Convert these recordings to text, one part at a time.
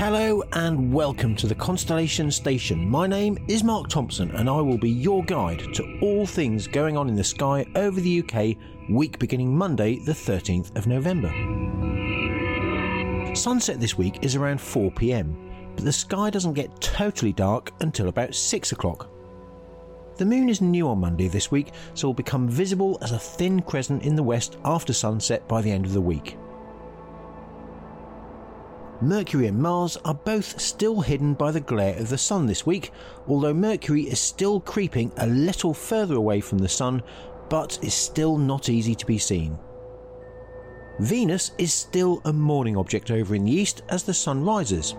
Hello and welcome to the Constellation Station. My name is Mark Thompson and I will be your guide to all things going on in the sky over the UK week beginning Monday, the 13th of November. Sunset this week is around 4 pm, but the sky doesn't get totally dark until about 6 o'clock. The moon is new on Monday this week, so will become visible as a thin crescent in the west after sunset by the end of the week. Mercury and Mars are both still hidden by the glare of the Sun this week, although Mercury is still creeping a little further away from the Sun, but is still not easy to be seen. Venus is still a morning object over in the east as the Sun rises.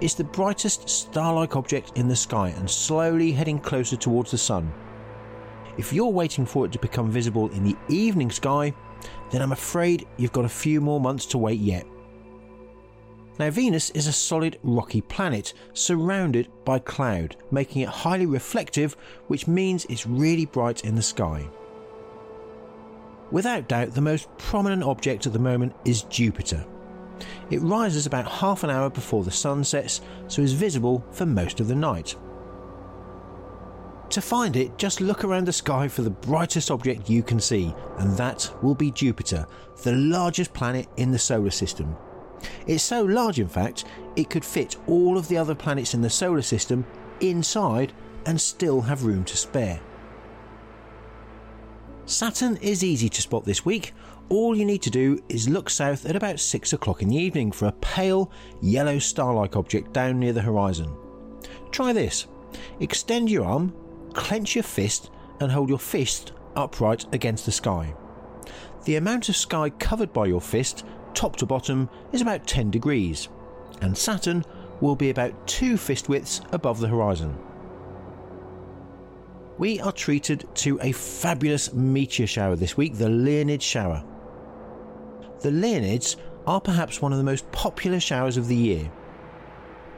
It's the brightest star like object in the sky and slowly heading closer towards the Sun. If you're waiting for it to become visible in the evening sky, then I'm afraid you've got a few more months to wait yet. Now, Venus is a solid rocky planet surrounded by cloud, making it highly reflective, which means it's really bright in the sky. Without doubt, the most prominent object at the moment is Jupiter. It rises about half an hour before the sun sets, so is visible for most of the night. To find it, just look around the sky for the brightest object you can see, and that will be Jupiter, the largest planet in the solar system. It's so large, in fact, it could fit all of the other planets in the solar system inside and still have room to spare. Saturn is easy to spot this week. All you need to do is look south at about 6 o'clock in the evening for a pale, yellow star like object down near the horizon. Try this extend your arm, clench your fist, and hold your fist upright against the sky. The amount of sky covered by your fist top to bottom, is about 10 degrees, and Saturn will be about two fist widths above the horizon. We are treated to a fabulous meteor shower this week, the Leonid shower. The Leonids are perhaps one of the most popular showers of the year.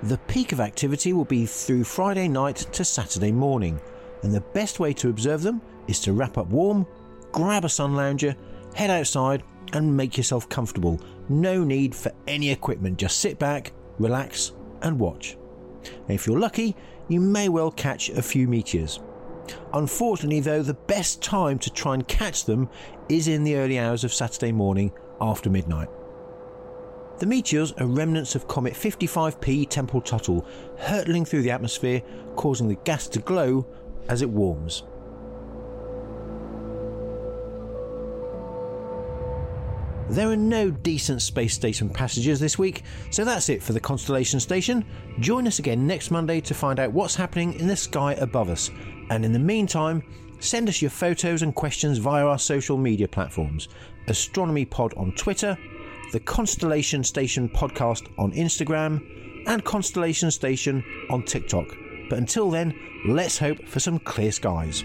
The peak of activity will be through Friday night to Saturday morning, and the best way to observe them is to wrap up warm, grab a sun lounger, head outside, and make yourself comfortable. No need for any equipment, just sit back, relax, and watch. if you're lucky, you may well catch a few meteors. Unfortunately, though, the best time to try and catch them is in the early hours of Saturday morning after midnight. The meteors are remnants of Comet 55P Tempel Tuttle hurtling through the atmosphere, causing the gas to glow as it warms. There are no decent space station passengers this week, so that's it for the Constellation Station. Join us again next Monday to find out what's happening in the sky above us. And in the meantime, send us your photos and questions via our social media platforms Astronomy Pod on Twitter, the Constellation Station podcast on Instagram, and Constellation Station on TikTok. But until then, let's hope for some clear skies.